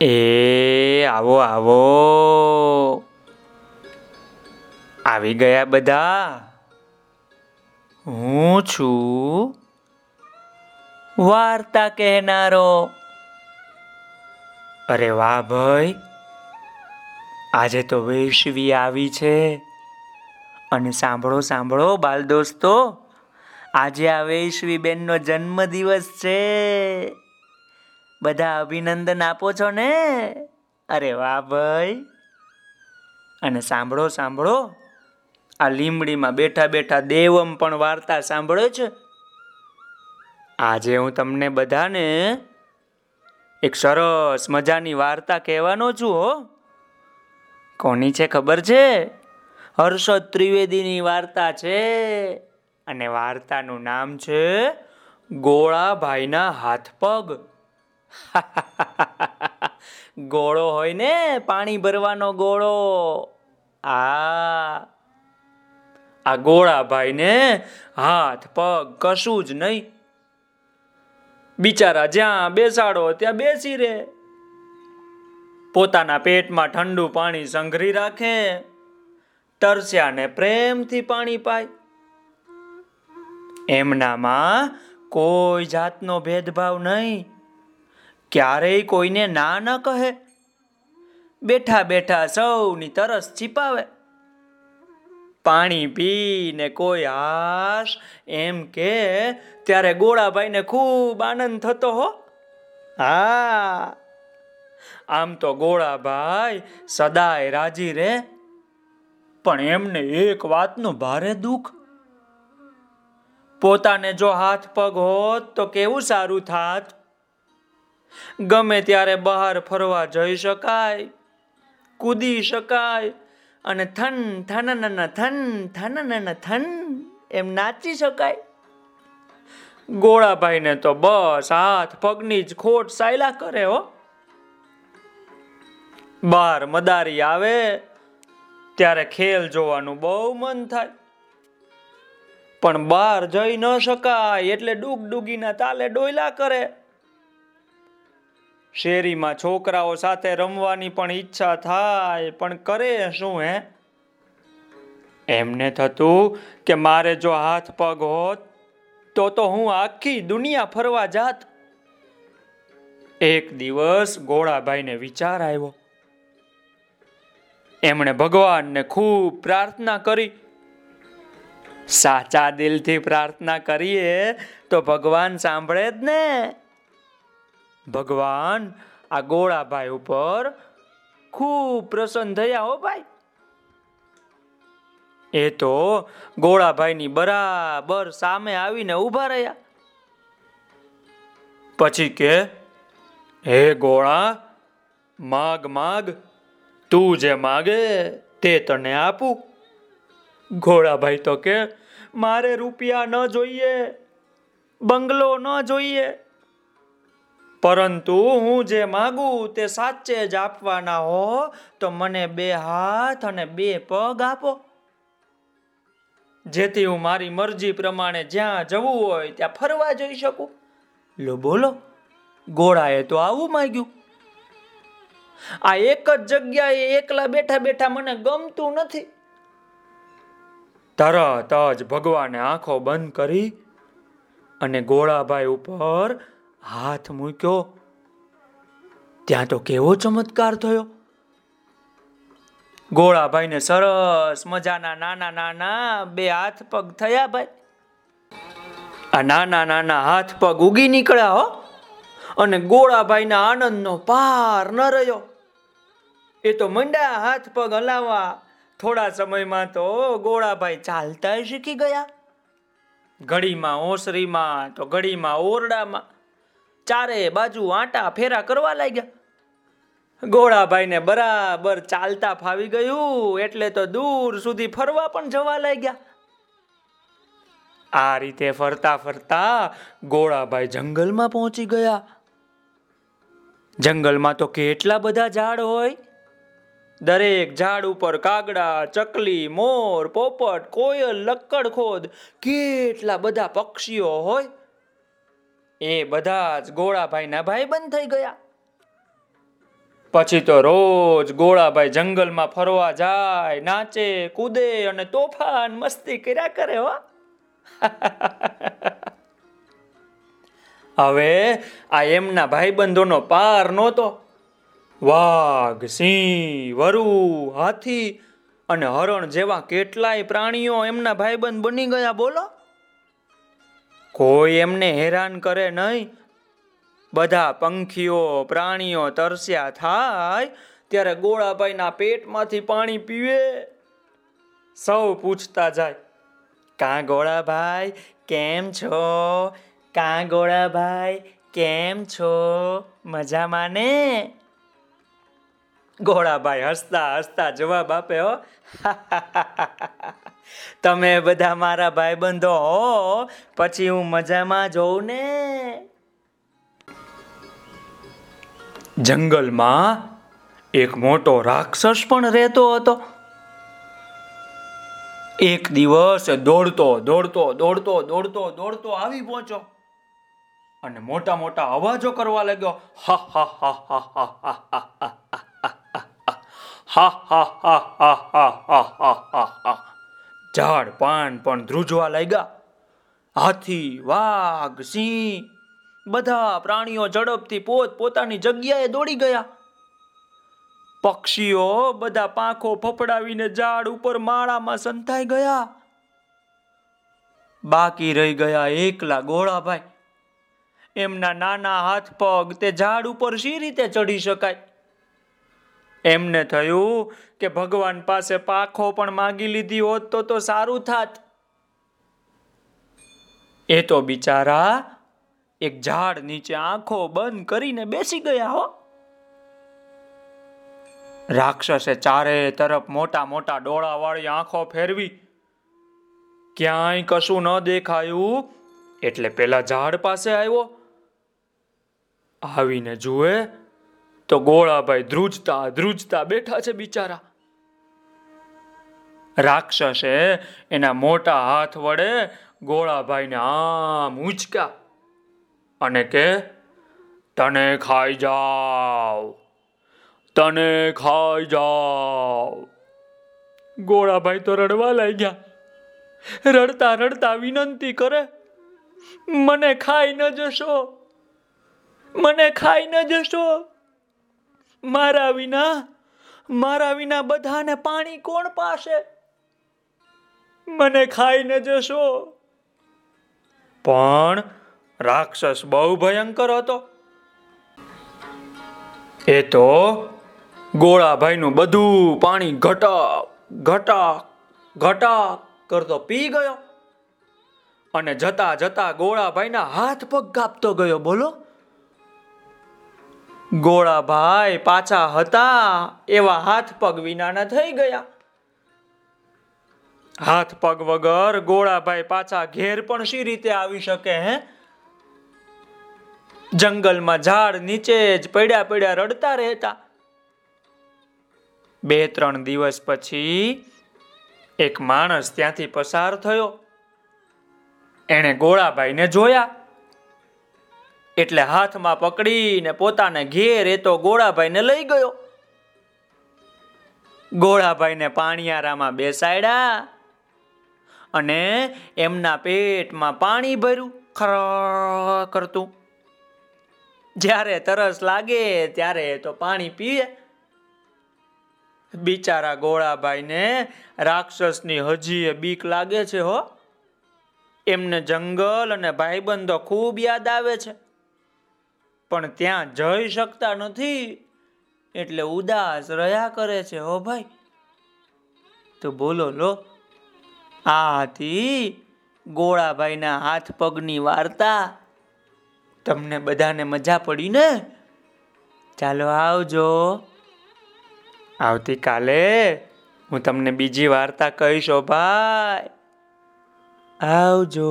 એ, આવો આવો. આવી ગયા બધા. હું છું વાર્તા કહેનારો. અરે વાહ ભાઈ, આજે તો વૈશ્વી આવી છે. અને સાંભળો સાંભળો, બાલ દોસ્તો, આજે આ વૈશ્વી બેનનો જન્મદિવસ છે. બધા અભિનંદન આપો છો ને? અરે વાહ ભાઈ. અને સાંભળો સાંભળો. આ લીમડીમાં બેઠા બેઠા દેવમ પણ વાર્તા સાંભળે છે. આજે હું તમને બધાને એક સરસ મજાની વાર્તા કહેવાનો છું હો. કોની છે ખબર છે? હર્ષદ ત્રિવેદીની વાર્તા છે. અને વાર્તાનું નામ છે ગોળાભાઈના હાથ પગ ગોળો હોય ને, પાણી ભરવાનો ગોળો. આ આ ગોળાભાઈ ને હાથ, પગ, કશું જ નહીં. બિચારા જ્યાં બેસાડો ત્યાં બેસી રહે પોતાના પેટમાં ઠંડુ પાણી સંઘરી રાખે. તરસ્યાને પ્રેમથી પાણી પાય. એમનામાં કોઈ જાતનો ભેદભાવ નહીં. ક્યારેય કોઈને ના ન કહે. બેઠા બેઠા સૌની તરસ છીપાવે. પાણી પીને કોઈ હાશ એમ કે ત્યારે ગોળાભાઈને ખૂબ આનંદ થતો હો. હા, આમ તો ગોળાભાઈ સદાય રાજી રે. પણ એમને એક વાતનું ભારે દુઃખ. પોતાને જો હાથ પગ હોત તો કેવું સારું થાત? ગમે ત્યારે બહાર ફરવા જઈ શકાય, કૂદી શકાય અને થન થન થન થન થન એમ નાચી શકાય. ગોળાભાઈને તો બસ હાથ પગની જ ખોટ સાયલા કરે હો. બાર મદારી આવે ત્યારે ખેલ જોવાનું બહુ મન થાય. પણ બહાર જઈ ન શકાય એટલે ડૂગ ડૂગીના તાલે ડોયલા કરે. શેરીમાં છોકરાઓ સાથે રમવાની પણ ઈચ્છા થાય, પણ કરે શું હે? એમને થતું કે મારે જો હાથ પગ હોત, તો તો હું આખી દુનિયા ફરવા જાત. એક દિવસ ગોળાભાઈને વિચાર આવ્યો. એમણે ભગવાનને ખૂબ પ્રાર્થના કરી. સાચા દિલથી પ્રાર્થના કરીએ તો ભગવાન સાંભળે જ ને. ભગવાન, આ ગોળાભાઈ ઉપર ખૂબ પ્રસન્ન થયા હો ભાઈ. એ તો ગોળાભાઈની બરાબર સામે આવીને ઊભા રહ્યા. પછી કે, હે ગોળા, માગ માગ, તું જે માગે તે તને આપું. ગોળાભાઈ તો કે, મારે રૂપિયા ન જોઈએ, બંગલો ન જોઈએ. પરંતુ હું જે માગું તે સાચે જ આપવાના હો, તો મને બે હાથ અને બે પગ આપો. જેથી હું મારી મરજી પ્રમાણે જ્યાં જવું હોય ત્યાં ફરવા જઈ શકું. લો, બોલો, ગોળાએ તો આવું માગ્યું. આ એક જ જગ્યાએ એકલા બેઠા બેઠા મને ગમતું નથી. તરત જ ભગવાને આંખો બંધ કરી અને ગોળાભાઈ ઉપર હાથ મૂક્યો. ત્યાં તો કેવો ચમત્કાર થયો. ગોળાભાઈને સરસ મજાના નાના નાના બે હાથ પગ થયા ભાઈ. આ નાના નાના હાથ પગ ઉગી નીકળ્યા હો. અને ગોળાભાઈના આનંદનો પાર ન રહ્યો. એ તો મંડા હાથ પગ હલાવવા થોડા સમયમાં તો ગોળાભાઈ ચાલતા શીખી ગયા. ઘડીમાં ઓસરીમાં તો ઘડીમાં ઓરડામાં ચારે બાજુ આટા ફેરા કરવા લાગ્યા. ગોળાભાઈને બરાબર ચાલતા ફાવી ગયું, એટલે તો દૂર સુધી ફરવા પણ જવા લાગ્યા. આ રીતે ફરતા ફરતા ગોળાભાઈ જંગલમાં પહોંચી ગયા. જંગલમાં તો કેટલા બધા ઝાડ હોય? દરેક ઝાડ ઉપર કાગડા, ચકલી, મોર, પોપટ, કોયલ લક્કડખોદ કેટલા બધા પક્ષીઓ હોય? એ બધા જ ગોળાભાઈના ભાઈ બંધ થઈ ગયા. પછી તો રોજ ગોળાભાઈ જંગલમાં ફરવા જાય, નાચે, કૂદે અને તોફાન મસ્તી કર્યા કરે હો. હવે આ એમના ભાઈબંધોનો પાર નહોતો. વાઘ, સિંહ, વરુ, હાથી અને હરણ જેવા કેટલાય પ્રાણીઓ એમના ભાઈબંધ બની ગયા, બોલો. કોઈ એમને હેરાન કરે નહીં. બધા પંખીઓ, પ્રાણીઓ તરસ્યા થાય ત્યારે ગોળાભાઈના પેટમાંથી પાણી પીવે. સૌ પૂછતા જાય, કાં ગોળાભાઈ, કેમ છો? કાં ગોળાભાઈ, કેમ છો? મજામાં ને? ગોળાભાઈ, હસતા હસતા જવાબ આપે, હો. તમે બધા મારા ભાઈબંધો હો, પછી હું મજામાં જોઉં ને? જંગલમાં એક મોટો રાક્ષસ પણ રહેતો હતો. એક દિવસ દોડતો દોડતો દોડતો દોડતો દોડતો આવી પહોંચો અને મોટા મોટા અવાજો કરવા લાગ્યો. હા હા હા હા હા હા હા. હા હા હા હા હા હા હા હા હા. ઝાડ, પાન પણ ધ્રુજવા લાગ્યા. હાથી, વાઘ, સિંહ, બધા પ્રાણીઓ ઝડપથી પોત પોતાની જગ્યાએ દોડી ગયા. પક્ષીઓ બધા પાંખો ફફડાવીને ઝાડ ઉપર માળામાં સંતાઈ ગયા. બાકી રહી ગયા એકલા ગોળાભાઈ. એમના નાના હાથ પગ તે ઝાડ ઉપર શી રીતે ચડી શકાય? એમને થયું કે ભગવાન પાસે પાખો પણ માગી લીધી હોત તો તો સારું થાત. એ તો બિચારા એક ઝાડ નીચે આંખો બંધ કરીને બેસી ગયા હો. રાક્ષસે ચારે તરફ મોટા મોટા ડોળા વાળી આંખો ફેરવી. ક્યાંય કશું ન દેખાયું એટલે પેલા ઝાડ પાસે આવ્યો. આવીને જુએ તો ગોળાભાઈ ધ્રુજતા ધ્રુજતા બેઠા છે બિચારા. રાક્ષસે એના મોટા હાથ વડે ગોળાભાઈને આમ ઉંચકા અને કે, તને ખાઈ જાવ, તને ખાઈ જાવ. ગોળાભાઈ તો રડવા લાગ્યા. રડતા રડતા વિનંતી કરે, મને ખાઈ ન જશો, મને ખાઈ ન જશો. મારા વિના મારા વિના બધાને પાણી કોણ પાશે? મને ખાઈને જશો. પણ રાક્ષસ બહુ ભયંકર હતો. એ તો ગોળાભાઈનું બધું પાણી ઘટક ઘટક ઘટક કરતો પી ગયો. અને જતા જતા ગોળાભાઈના હાથ પગ કાપતો ગયો. બોલો. ગોળાભાઈ પાછા હતા, એવા હાથ પગ વિનાના થઈ ગયા. હાથ પગ વગર ગોળાભાઈ પાછા ઘેર પણ શી રીતે આવી શકે, હે? જંગલમાં ઝાડ નીચે જ પડ્યા પડ્યા રડતા રહેતા. બે ત્રણ દિવસ પછી એક માણસ ત્યાંથી પસાર થયો. એણે ગોળાભાઈને જોયા. એટલે હાથમાં પકડીને પોતાને ઘેર એ તો ગોળાભાઈને લઈ ગયો. ગોળાભાઈને પાણીયારામાં બેસાડ્યા અને એમના પેટમાં પાણી ભર્યું, ખર કરતું. જ્યારે તરસ લાગે ત્યારે તો પાણી પીએ. બિચારા ગોળાભાઈને રાક્ષસની હજી બીક લાગે છે હો. એમને જંગલ અને ભાઈબંધો ખૂબ યાદ આવે છે. પણ ત્યાં જઈ શકતા નથી, એટલે ઉદાસ રહ્યા કરે છે, હો ભાઈ. તો બોલો લો, આથી ગોળાભાઈના હાથ પગની વાર્તા તમને બધાને મજા પડી ને? ચાલો આવજો. આવતીકાલે હું તમને બીજી વાર્તા કહીશો ભાઈ. આવજો.